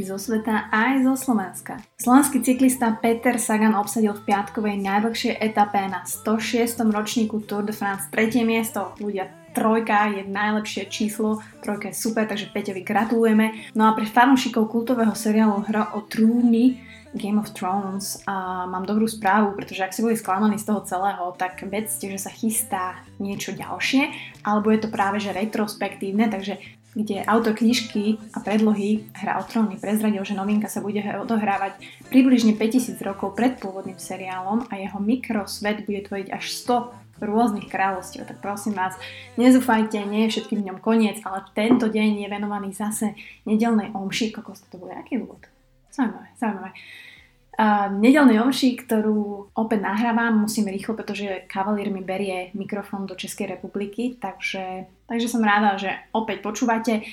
novinky zo sveta aj zo Slovenska. Slovenský cyklista Peter Sagan obsadil v piatkovej najdlhšej etape na 106. ročníku Tour de France tretie miesto. Ľudia, trojka je najlepšie číslo, trojka je super, takže Peťovi gratulujeme. No a pre fanúšikov kultového seriálu Hro o trúny Game of Thrones a mám dobrú správu, pretože ak si boli sklamaní z toho celého, tak vedzte, že sa chystá niečo ďalšie, alebo je to práve že retrospektívne, takže kde autor knižky a predlohy Hra o tróny prezradil, že novinka sa bude odohrávať približne 5000 rokov pred pôvodným seriálom a jeho mikrosvet bude tvoriť až 100 rôznych kráľovstiev. Tak prosím vás, nezúfajte, nie je všetkým v ňom koniec, ale tento deň je venovaný zase nedelnej omši. Kokos, to bude aký úvod? Zaujímavé, zaujímavé. A nedelnej omši, ktorú opäť nahrávam, musím rýchlo, pretože kavalír mi berie mikrofón do Českej republiky, takže, takže som ráda, že opäť počúvate.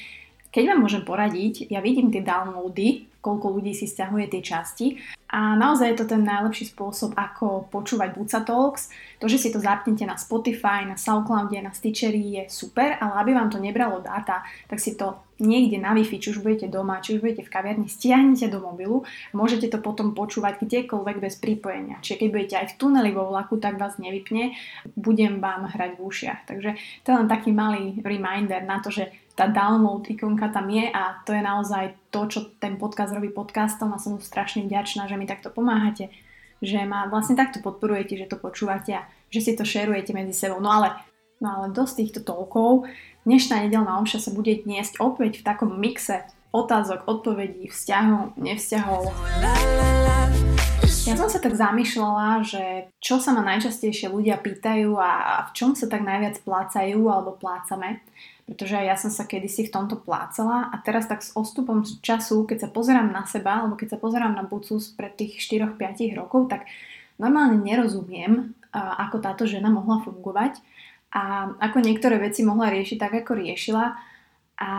Keď vám môžem poradiť, ja vidím tie downloady, koľko ľudí si stiahuje tie časti a naozaj je to ten najlepší spôsob, ako počúvať Buca Talks. To, že si to zapnete na Spotify, na Soundcloude, na Stitchery je super, ale aby vám to nebralo dáta, tak si to niekde na Wi-Fi, či už budete doma, či už budete v kaviarni, stiahnete do mobilu môžete to potom počúvať kdekoľvek bez pripojenia. Čiže keď budete aj v tuneli vo vlaku, tak vás nevypne, budem vám hrať v ušiach. Takže to je len taký malý reminder na to, že tá download ikonka tam je a to je naozaj to, čo ten podcast robí podcastom a som strašne vďačná, že mi takto pomáhate, že ma vlastne takto podporujete, že to počúvate a že si to šerujete medzi sebou. No ale, no ale dosť týchto toľkov. Dnešná nedelná omša sa bude dniesť opäť v takom mixe otázok, odpovedí, vzťahov, nevzťahov. Ja som sa tak zamýšľala, že čo sa ma najčastejšie ľudia pýtajú a v čom sa tak najviac plácajú alebo plácame pretože ja som sa kedysi v tomto plácala a teraz tak s odstupom času, keď sa pozerám na seba, alebo keď sa pozerám na Bucus pred tých 4-5 rokov, tak normálne nerozumiem, ako táto žena mohla fungovať a ako niektoré veci mohla riešiť tak, ako riešila. A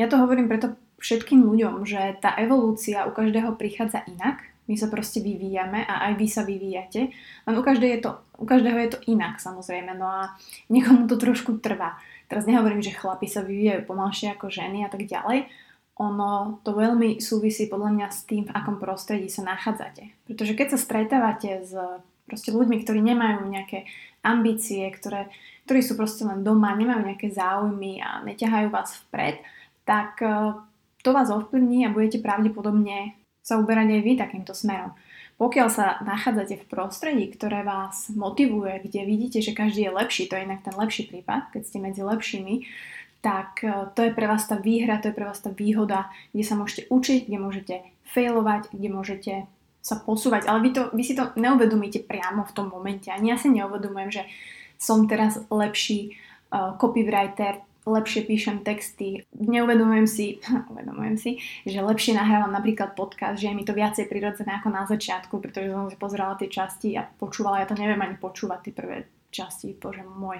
ja to hovorím preto všetkým ľuďom, že tá evolúcia u každého prichádza inak, my sa proste vyvíjame a aj vy sa vyvíjate, len u, je to, u každého je to inak samozrejme, no a niekomu to trošku trvá. Teraz nehovorím, že chlapi sa vyvíjajú pomalšie ako ženy a tak ďalej. Ono to veľmi súvisí podľa mňa s tým, v akom prostredí sa nachádzate. Pretože keď sa stretávate s proste ľuďmi, ktorí nemajú nejaké ambície, ktoré, ktorí sú proste len doma, nemajú nejaké záujmy a neťahajú vás vpred, tak e, to vás ovplyvní a budete pravdepodobne sa uberať aj vy takýmto smerom. Pokiaľ sa nachádzate v prostredí, ktoré vás motivuje, kde vidíte, že každý je lepší, to je inak ten lepší prípad, keď ste medzi lepšími, tak e, to je pre vás tá výhra, to je pre vás tá výhoda, kde sa môžete učiť, kde môžete failovať, kde môžete sa posúvať, ale vy, to, vy si to neuvedomíte priamo v tom momente. Ani ja si neuvedomujem, že som teraz lepší uh, copywriter, lepšie píšem texty, neuvedomujem si, uvedomujem si, že lepšie nahrávam napríklad podcast, že je mi to viacej prirodzené ako na začiatku, pretože som si pozerala tie časti a počúvala, ja to neviem ani počúvať tie prvé časti, bože môj.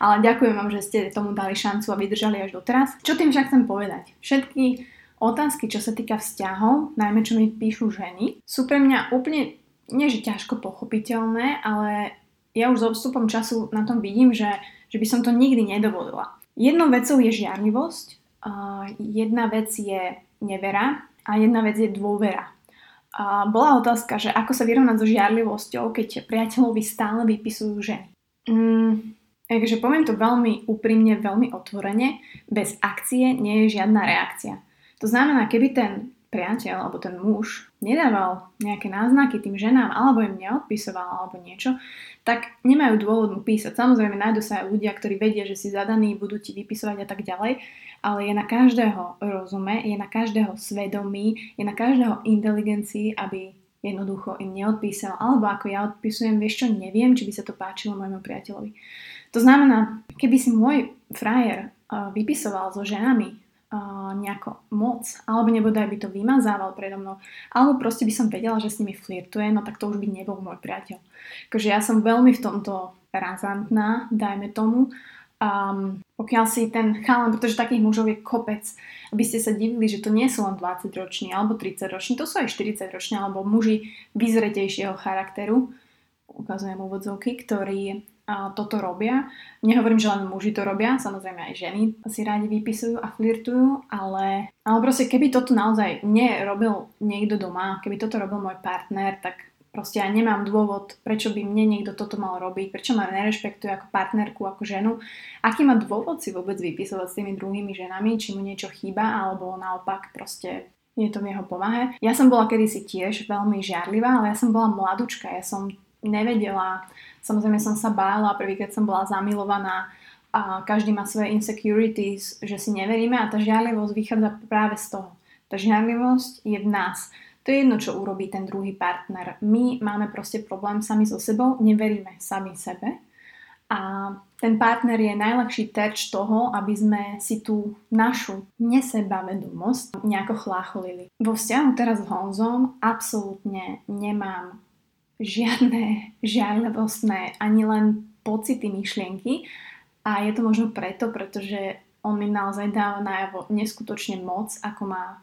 Ale ďakujem vám, že ste tomu dali šancu a vydržali až doteraz. Čo tým však chcem povedať? Všetky otázky, čo sa týka vzťahov, najmä čo mi píšu ženy, sú pre mňa úplne, nie že ťažko pochopiteľné, ale ja už s odstupom času na tom vidím, že, že by som to nikdy nedovolila. Jednou vecou je žiarlivosť, jedna vec je nevera a jedna vec je dôvera. Bola otázka, že ako sa vyrovnať so žiarlivosťou, keď priateľovi stále vypisujú ženy. Mm, takže poviem to veľmi úprimne, veľmi otvorene, bez akcie nie je žiadna reakcia. To znamená, keby ten priateľ alebo ten muž nedával nejaké náznaky tým ženám alebo im neodpisoval alebo niečo, tak nemajú dôvod mu písať. Samozrejme nájdu sa aj ľudia, ktorí vedia, že si zadaní, budú ti vypisovať a tak ďalej, ale je na každého rozume, je na každého svedomí, je na každého inteligencii, aby jednoducho im neodpísal, alebo ako ja odpisujem, vieš čo, neviem, či by sa to páčilo môjmu priateľovi. To znamená, keby si môj frajer vypisoval so ženami uh, nejako moc, alebo nebodaj by to vymazával predo mnou, alebo proste by som vedela, že s nimi flirtuje, no tak to už by nebol môj priateľ. Takže ja som veľmi v tomto razantná, dajme tomu, um, pokiaľ si ten chalan, pretože takých mužov je kopec, aby ste sa divili, že to nie sú len 20 roční alebo 30 roční, to sú aj 40 roční alebo muži vyzretejšieho charakteru, ukazujem úvodzovky, ktorí toto robia. Nehovorím, že len muži to robia, samozrejme aj ženy si rádi vypisujú a flirtujú, ale, ale proste keby toto naozaj nerobil niekto doma, keby toto robil môj partner, tak proste ja nemám dôvod, prečo by mne niekto toto mal robiť, prečo ma nerešpektuje ako partnerku, ako ženu. Aký má dôvod si vôbec vypisovať s tými druhými ženami, či mu niečo chýba, alebo naopak proste je to v jeho povahe. Ja som bola kedysi tiež veľmi žiarlivá, ale ja som bola mladúčka, ja som nevedela, samozrejme som sa bála, prvý keď som bola zamilovaná a každý má svoje insecurities, že si neveríme a tá žiarlivosť vychádza práve z toho. Tá žiarlivosť je v nás. To je jedno, čo urobí ten druhý partner. My máme proste problém sami so sebou, neveríme sami sebe a ten partner je najlepší terč toho, aby sme si tú našu nesebavedomosť nejako chlácholili. Vo vzťahu teraz s Honzom absolútne nemám žiadne žiarlivostné ani len pocity, myšlienky a je to možno preto, pretože on mi naozaj dáva najavo neskutočne moc, ako, ma,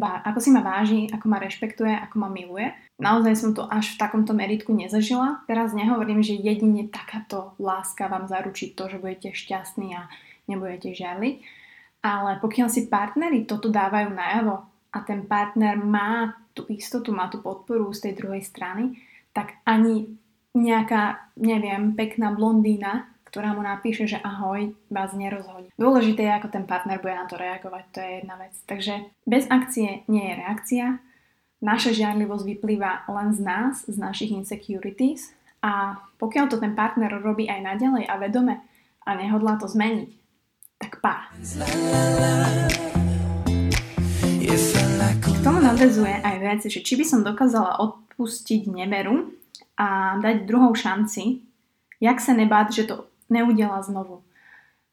ako si ma váži, ako ma rešpektuje, ako ma miluje. Naozaj som to až v takomto meritku nezažila. Teraz nehovorím, že jedine takáto láska vám zaručí to, že budete šťastní a nebudete žiarliť. Ale pokiaľ si partnery toto dávajú najavo a ten partner má tú istotu, má tú podporu z tej druhej strany, tak ani nejaká, neviem, pekná blondína, ktorá mu napíše, že ahoj, vás nerozhodí. Dôležité je, ako ten partner bude na to reagovať, to je jedna vec. Takže bez akcie nie je reakcia, naša žiarlivosť vyplýva len z nás, z našich insecurities a pokiaľ to ten partner robí aj naďalej a vedome a nehodlá to zmeniť, tak pá. K tomu nadvezuje aj vec, že či by som dokázala od, odpustiť neveru a dať druhou šanci, jak sa nebáť, že to neudela znovu.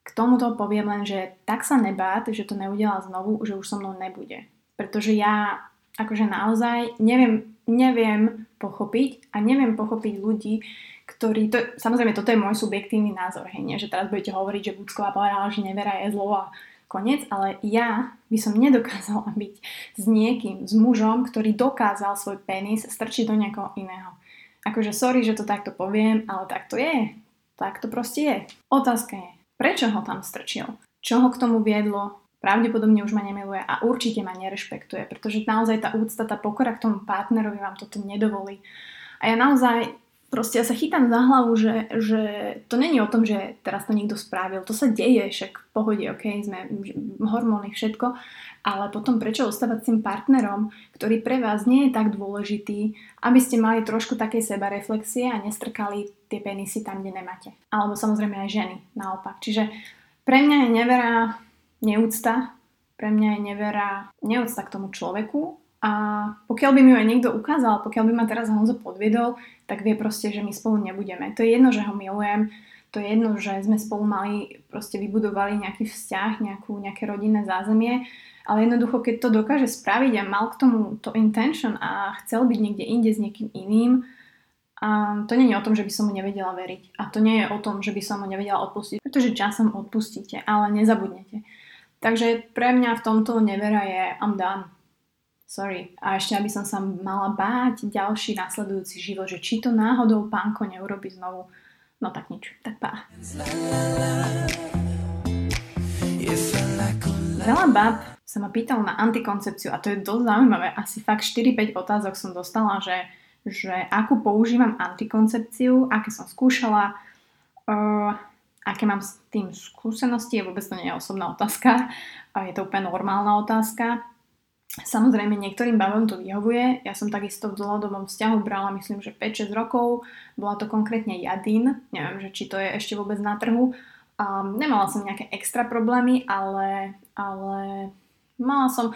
K tomuto poviem len, že tak sa nebáť, že to neudela znovu, že už so mnou nebude. Pretože ja akože naozaj neviem, neviem pochopiť a neviem pochopiť ľudí, ktorí, to, samozrejme toto je môj subjektívny názor, hej, nie, že teraz budete hovoriť, že Bucková povedala, že nevera je zlo a koniec, ale ja by som nedokázala byť s niekým, s mužom, ktorý dokázal svoj penis strčiť do niekoho iného. Akože sorry, že to takto poviem, ale tak to je. Tak to proste je. Otázka je, prečo ho tam strčil? Čo ho k tomu viedlo? Pravdepodobne už ma nemiluje a určite ma nerešpektuje, pretože naozaj tá úcta, tá pokora k tomu partnerovi vám toto nedovolí. A ja naozaj proste ja sa chytám za hlavu, že, že to není o tom, že teraz to niekto spravil. To sa deje, však v pohode, ok, sme hormóny, všetko, ale potom prečo ostávať s tým partnerom, ktorý pre vás nie je tak dôležitý, aby ste mali trošku takej sebareflexie a nestrkali tie penisy tam, kde nemáte. Alebo samozrejme aj ženy, naopak. Čiže pre mňa je nevera neúcta, pre mňa je nevera neúcta k tomu človeku a pokiaľ by mi ju aj niekto ukázal, pokiaľ by ma teraz Honzo podviedol, tak vie proste, že my spolu nebudeme. To je jedno, že ho milujem, to je jedno, že sme spolu mali, proste vybudovali nejaký vzťah, nejakú, nejaké rodinné zázemie, ale jednoducho, keď to dokáže spraviť a mal k tomu to intention a chcel byť niekde inde s niekým iným, a to nie je o tom, že by som mu nevedela veriť. A to nie je o tom, že by som mu nevedela odpustiť, pretože časom odpustíte, ale nezabudnete. Takže pre mňa v tomto nevera je I'm done Sorry. A ešte, aby som sa mala báť ďalší nasledujúci život, že či to náhodou pánko neurobi znovu. No tak nič, tak pá. Veľa bab sa ma pýtal na antikoncepciu a to je dosť zaujímavé. Asi fakt 4-5 otázok som dostala, že, že akú používam antikoncepciu, aké som skúšala, uh, aké mám s tým skúsenosti, vôbec to nie je osobná otázka, je to úplne normálna otázka. Samozrejme, niektorým babom to vyhovuje. Ja som takisto v dlhodobom vzťahu brala, myslím, že 5-6 rokov. Bola to konkrétne jadín. Neviem, že či to je ešte vôbec na trhu. Um, nemala som nejaké extra problémy, ale, ale mala som,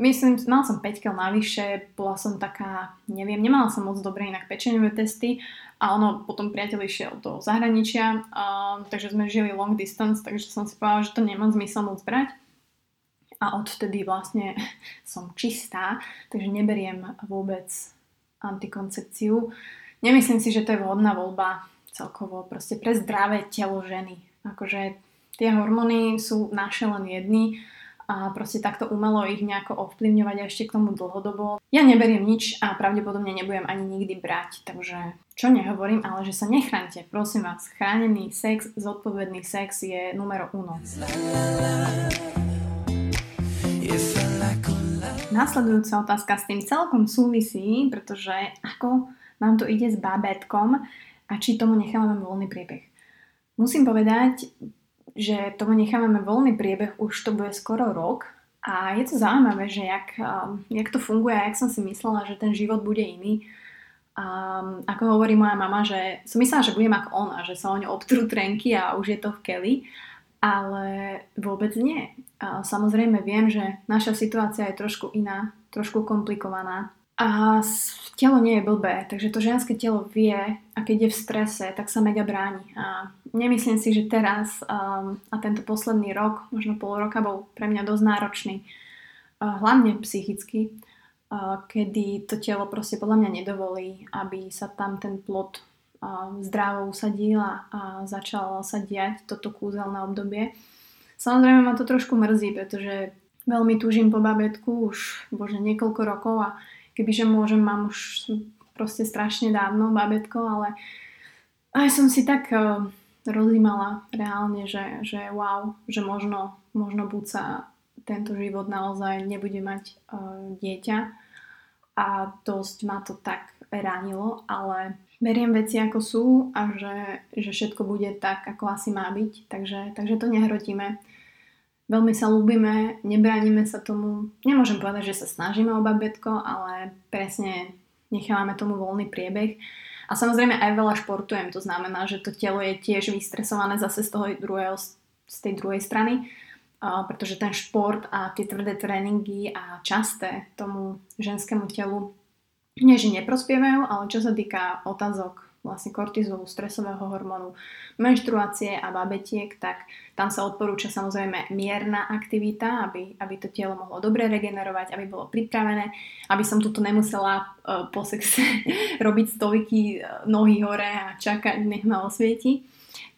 myslím, mala som 5 kg navyše, bola som taká, neviem, nemala som moc dobre inak pečeniové testy a ono potom priateľ išiel do zahraničia, um, takže sme žili long distance, takže som si povedala, že to nemá zmysel moc brať a odtedy vlastne som čistá, takže neberiem vôbec antikoncepciu. Nemyslím si, že to je vhodná voľba celkovo proste pre zdravé telo ženy. Akože tie hormóny sú naše len jedny a proste takto umelo ich nejako ovplyvňovať a ešte k tomu dlhodobo. Ja neberiem nič a pravdepodobne nebudem ani nikdy brať, takže čo nehovorím, ale že sa nechránte, prosím vás, chránený sex, zodpovedný sex je numero uno. Nasledujúca otázka s tým celkom súvisí, pretože ako nám to ide s bábetkom a či tomu nechávame voľný priebeh. Musím povedať, že tomu nechávame voľný priebeh, už to bude skoro rok a je to zaujímavé, že jak, um, jak to funguje a jak som si myslela, že ten život bude iný. Um, ako hovorí moja mama, že som myslela, že budem ako ona, že sa o ňu obtrú trenky a už je to v keli, ale vôbec nie. Samozrejme viem, že naša situácia je trošku iná, trošku komplikovaná a telo nie je blbé, takže to ženské telo vie a keď je v strese, tak sa mega bráni. A nemyslím si, že teraz um, a tento posledný rok, možno pol roka bol pre mňa dosť náročný, uh, hlavne psychicky, uh, kedy to telo proste podľa mňa nedovolí, aby sa tam ten plod uh, zdravo usadil a začalo sa diať toto kúzelné obdobie. Samozrejme ma to trošku mrzí, pretože veľmi túžim po babetku už bože niekoľko rokov a kebyže môžem, mám už proste strašne dávno babetko, ale aj som si tak uh, rozímala reálne, že, že wow, že možno, možno buď sa tento život naozaj nebude mať uh, dieťa. A dosť ma to tak ránilo, ale beriem veci ako sú a že, že všetko bude tak, ako asi má byť, takže, takže to nehrotíme veľmi sa ľúbime, nebránime sa tomu. Nemôžem povedať, že sa snažíme o babetko, ale presne nechávame tomu voľný priebeh. A samozrejme aj veľa športujem, to znamená, že to telo je tiež vystresované zase z, toho druhého, z tej druhej strany, pretože ten šport a tie tvrdé tréningy a časté tomu ženskému telu nie, že neprospievajú, ale čo sa týka otázok vlastne kortizolu, stresového hormónu, menštruácie a babetiek, tak tam sa odporúča samozrejme mierna aktivita, aby, aby to telo mohlo dobre regenerovať, aby bolo pripravené, aby som tuto nemusela uh, po sexe robiť stovky uh, nohy hore a čakať, nech ma osvieti.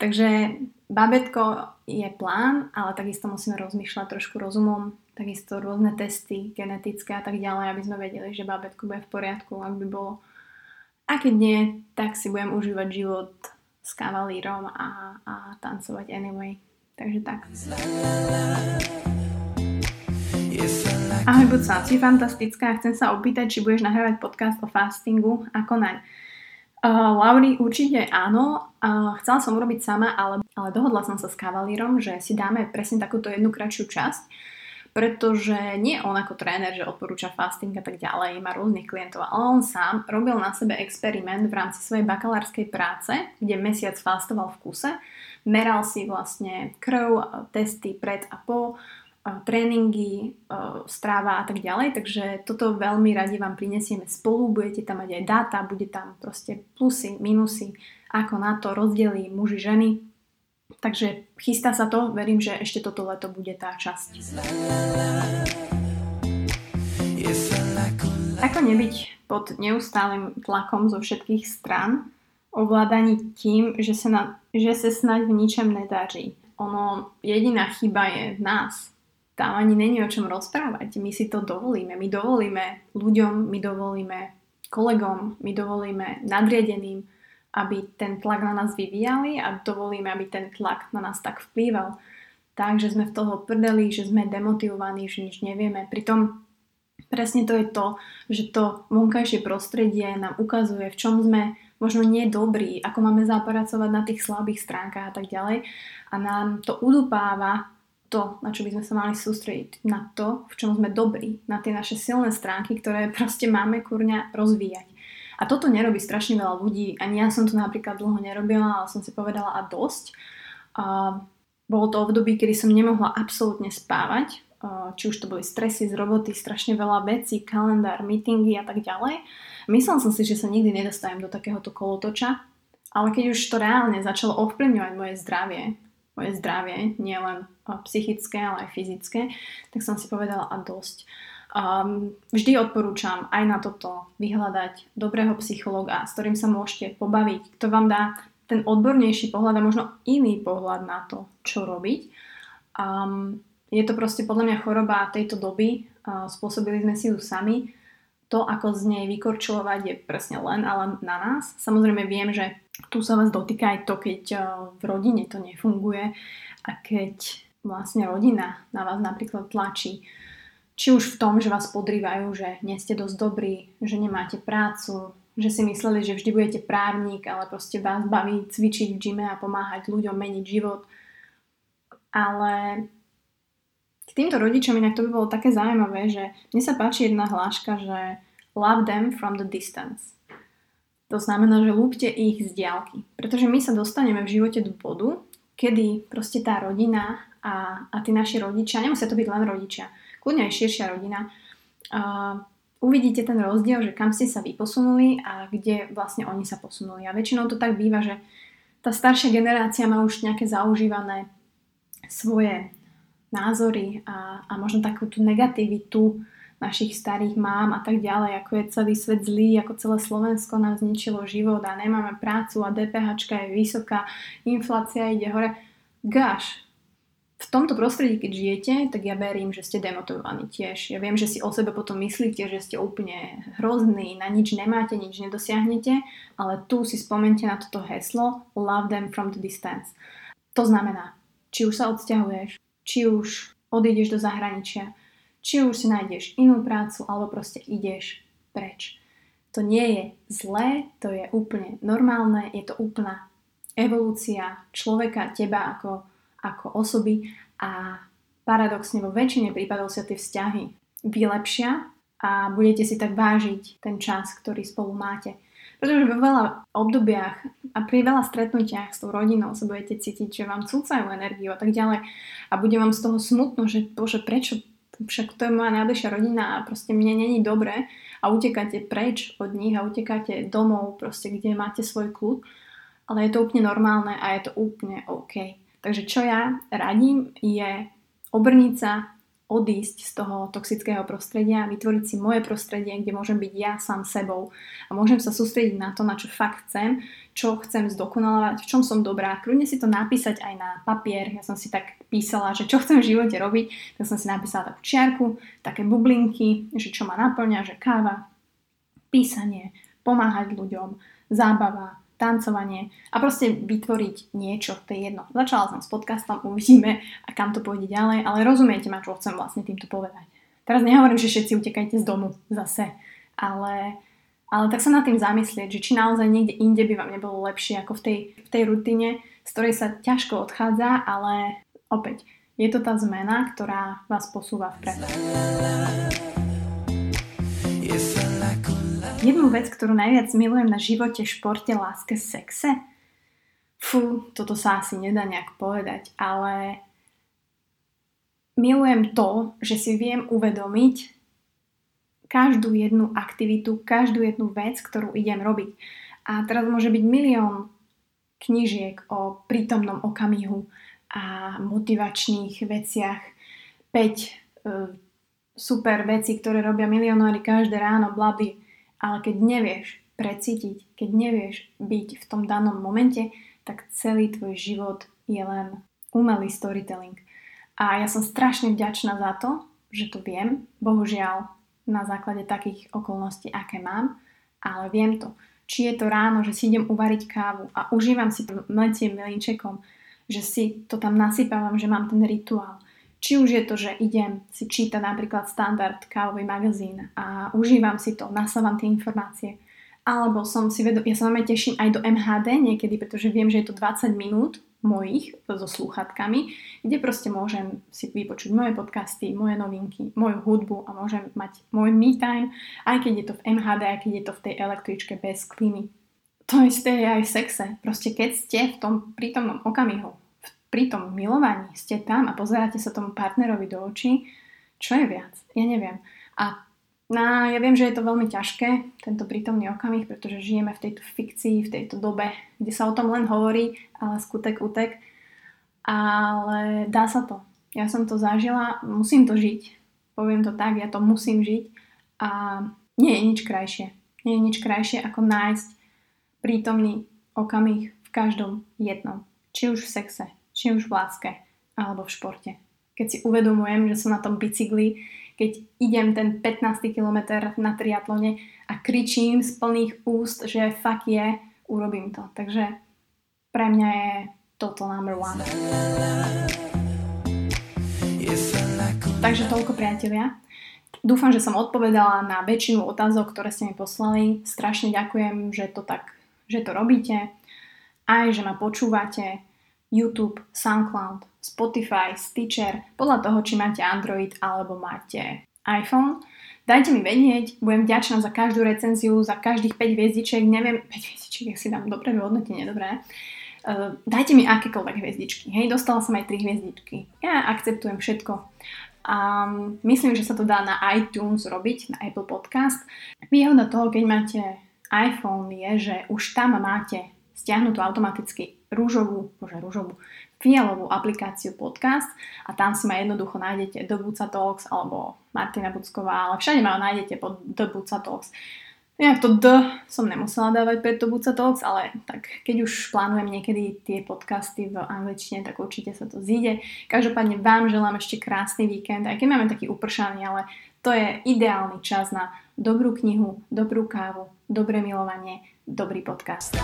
Takže babetko je plán, ale takisto musíme rozmýšľať trošku rozumom, takisto rôzne testy genetické a tak ďalej, aby sme vedeli, že babetko bude v poriadku, ak by bolo a keď nie, tak si budem užívať život s kavalírom a, a tancovať anyway. Takže tak. Ahoj Buca, si fantastická. Chcem sa opýtať, či budeš nahrávať podcast o fastingu. Ako naň? Uh, Lauri, určite áno. Uh, chcela som urobiť sama, ale, ale dohodla som sa s kavalírom, že si dáme presne takúto jednu kratšiu časť pretože nie on ako tréner, že odporúča fasting a tak ďalej, má rôznych klientov, ale on sám robil na sebe experiment v rámci svojej bakalárskej práce, kde mesiac fastoval v kuse, meral si vlastne krv, testy pred a po, tréningy, stráva a tak ďalej, takže toto veľmi radi vám prinesieme spolu, budete tam mať aj dáta, bude tam proste plusy, minusy, ako na to rozdelí muži, ženy, Takže chystá sa to, verím, že ešte toto leto bude tá časť. Ako nebyť pod neustálym tlakom zo všetkých stran, ovládaní tým, že sa, na, že sa snaď v ničem nedarí. Ono, jediná chyba je v nás. Tam ani není o čom rozprávať. My si to dovolíme. My dovolíme ľuďom, my dovolíme kolegom, my dovolíme nadriedeným, aby ten tlak na nás vyvíjali a dovolíme, aby ten tlak na nás tak vplýval. Tak, že sme v toho prdeli, že sme demotivovaní, že nič nevieme. Pritom presne to je to, že to vonkajšie prostredie nám ukazuje, v čom sme možno nie dobrí, ako máme zapracovať na tých slabých stránkach a tak ďalej. A nám to udupáva to, na čo by sme sa mali sústrediť, na to, v čom sme dobrí, na tie naše silné stránky, ktoré proste máme kurňa rozvíjať. A toto nerobí strašne veľa ľudí. Ani ja som to napríklad dlho nerobila, ale som si povedala a dosť. A bolo to obdobie, kedy som nemohla absolútne spávať. Či už to boli stresy z roboty, strašne veľa vecí, kalendár, meetingy a tak ďalej. Myslel som si, že sa nikdy nedostajem do takéhoto kolotoča, ale keď už to reálne začalo ovplyvňovať moje zdravie, moje zdravie, nielen psychické, ale aj fyzické, tak som si povedala a dosť. Um, vždy odporúčam aj na toto vyhľadať dobrého psychologa, s ktorým sa môžete pobaviť, kto vám dá ten odbornejší pohľad a možno iný pohľad na to, čo robiť. Um, Je to proste podľa mňa choroba tejto doby, spôsobili sme si ju sami. To, ako z nej vykorčulovať, je presne len a len na nás. Samozrejme viem, že tu sa vás dotýka aj to, keď v rodine to nefunguje a keď vlastne rodina na vás napríklad tlačí či už v tom, že vás podrývajú, že nie ste dosť dobrí, že nemáte prácu, že si mysleli, že vždy budete právnik, ale proste vás baví cvičiť v gyme a pomáhať ľuďom meniť život. Ale k týmto rodičom inak to by bolo také zaujímavé, že mne sa páči jedna hláška, že love them from the distance. To znamená, že lúbte ich z diálky. Pretože my sa dostaneme v živote do bodu, kedy proste tá rodina a, a tí naši rodičia, nemusia to byť len rodičia, kľudne aj širšia rodina, uvidíte ten rozdiel, že kam ste sa vy posunuli a kde vlastne oni sa posunuli. A väčšinou to tak býva, že tá staršia generácia má už nejaké zaužívané svoje názory a, a možno takú tú negativitu našich starých mám a tak ďalej, ako je celý svet zlý, ako celé Slovensko nám zničilo život a nemáme prácu a DPH je vysoká, inflácia ide hore. Gaš, v tomto prostredí, keď žijete, tak ja verím, že ste demotivovaní tiež. Ja viem, že si o sebe potom myslíte, že ste úplne hrozný, na nič nemáte, nič nedosiahnete, ale tu si spomente na toto heslo Love them from the distance. To znamená, či už sa odsťahuješ, či už odídeš do zahraničia, či už si nájdeš inú prácu, alebo proste ideš preč. To nie je zlé, to je úplne normálne, je to úplná evolúcia človeka, teba ako ako osoby a paradoxne vo väčšine prípadov sa tie vzťahy vylepšia a budete si tak vážiť ten čas, ktorý spolu máte. Pretože vo veľa obdobiach a pri veľa stretnutiach s tou rodinou sa budete cítiť, že vám cúcajú energiu a tak ďalej a bude vám z toho smutno, že bože, prečo však to je moja najbližšia rodina a proste mne není dobre a utekáte preč od nich a utekáte domov, proste kde máte svoj kľud, ale je to úplne normálne a je to úplne OK. Takže čo ja radím je obrniť sa, odísť z toho toxického prostredia, vytvoriť si moje prostredie, kde môžem byť ja sám sebou a môžem sa sústrediť na to, na čo fakt chcem, čo chcem zdokonalovať, v čom som dobrá. Kľudne si to napísať aj na papier. Ja som si tak písala, že čo chcem v živote robiť, tak som si napísala takú čiarku, také bublinky, že čo ma naplňa, že káva, písanie, pomáhať ľuďom, zábava, tancovanie a proste vytvoriť niečo, to je jedno. Začala som s podcastom, uvidíme a kam to pôjde ďalej, ale rozumiete ma, čo chcem vlastne týmto povedať. Teraz nehovorím, že všetci utekajte z domu zase, ale, ale tak sa nad tým zamyslieť, že či naozaj niekde inde by vám nebolo lepšie ako v tej, v tej rutine, z ktorej sa ťažko odchádza, ale opäť, je to tá zmena, ktorá vás posúva vpred. Jednu vec, ktorú najviac milujem na živote, športe, láske, sexe? Fú, toto sa asi nedá nejak povedať, ale milujem to, že si viem uvedomiť každú jednu aktivitu, každú jednu vec, ktorú idem robiť. A teraz môže byť milión knížiek o prítomnom okamihu a motivačných veciach, 5 e, super veci, ktoré robia milionári každé ráno, blaby. Ale keď nevieš precítiť, keď nevieš byť v tom danom momente, tak celý tvoj život je len umelý storytelling. A ja som strašne vďačná za to, že to viem. Bohužiaľ, na základe takých okolností, aké mám, ale viem to. Či je to ráno, že si idem uvariť kávu a užívam si to mleciem milinčekom, že si to tam nasypávam, že mám ten rituál či už je to, že idem si čítať napríklad standard kávový magazín a užívam si to, nasávam tie informácie, alebo som si vedom, ja sa veľmi teším aj do MHD niekedy, pretože viem, že je to 20 minút mojich so slúchatkami, kde proste môžem si vypočuť moje podcasty, moje novinky, moju hudbu a môžem mať môj me time, aj keď je to v MHD, aj keď je to v tej električke bez klímy. To isté je aj v sexe. Proste keď ste v tom prítomnom okamihu, pri tom milovaní ste tam a pozeráte sa tomu partnerovi do očí, čo je viac? Ja neviem. A no, ja viem, že je to veľmi ťažké, tento prítomný okamih, pretože žijeme v tejto fikcii, v tejto dobe, kde sa o tom len hovorí, ale skutek utek. Ale dá sa to. Ja som to zažila, musím to žiť. Poviem to tak, ja to musím žiť. A nie je nič krajšie. Nie je nič krajšie, ako nájsť prítomný okamih v každom jednom. Či už v sexe, či už v láske alebo v športe. keď si uvedomujem, že som na tom bicykli, keď idem ten 15. kilometr na triatlone a kričím z plných úst, že fakt je, urobím to. Takže pre mňa je toto number one. Takže toľko priatelia. Dúfam, že som odpovedala na väčšinu otázok, ktoré ste mi poslali. Strašne ďakujem, že to tak, že to robíte. Aj, že ma počúvate. YouTube, SoundCloud, Spotify, Stitcher, podľa toho, či máte Android alebo máte iPhone. Dajte mi vedieť, budem vďačná za každú recenziu, za každých 5 hviezdičiek, neviem, 5 hviezdičiek, ak si dám dobré vyhodnotenie, dobré. Uh, dajte mi akékoľvek hviezdičky. Hej, dostala som aj 3 hviezdičky. Ja akceptujem všetko. A myslím, že sa to dá na iTunes robiť, na Apple Podcast. Výhoda toho, keď máte iPhone je, že už tam máte stiahnutú automaticky rúžovú, bože rúžovú, fialovú aplikáciu podcast a tam si ma jednoducho nájdete do Buca Talks alebo Martina Bucková, ale všade ma nájdete pod The Buca Talks. Inak to D som nemusela dávať pre to Buca Talks, ale tak keď už plánujem niekedy tie podcasty v angličtine, tak určite sa to zíde. Každopádne vám želám ešte krásny víkend, aj keď máme taký upršaný, ale to je ideálny čas na dobrú knihu, dobrú kávu, dobré milovanie, dobrý podcast. I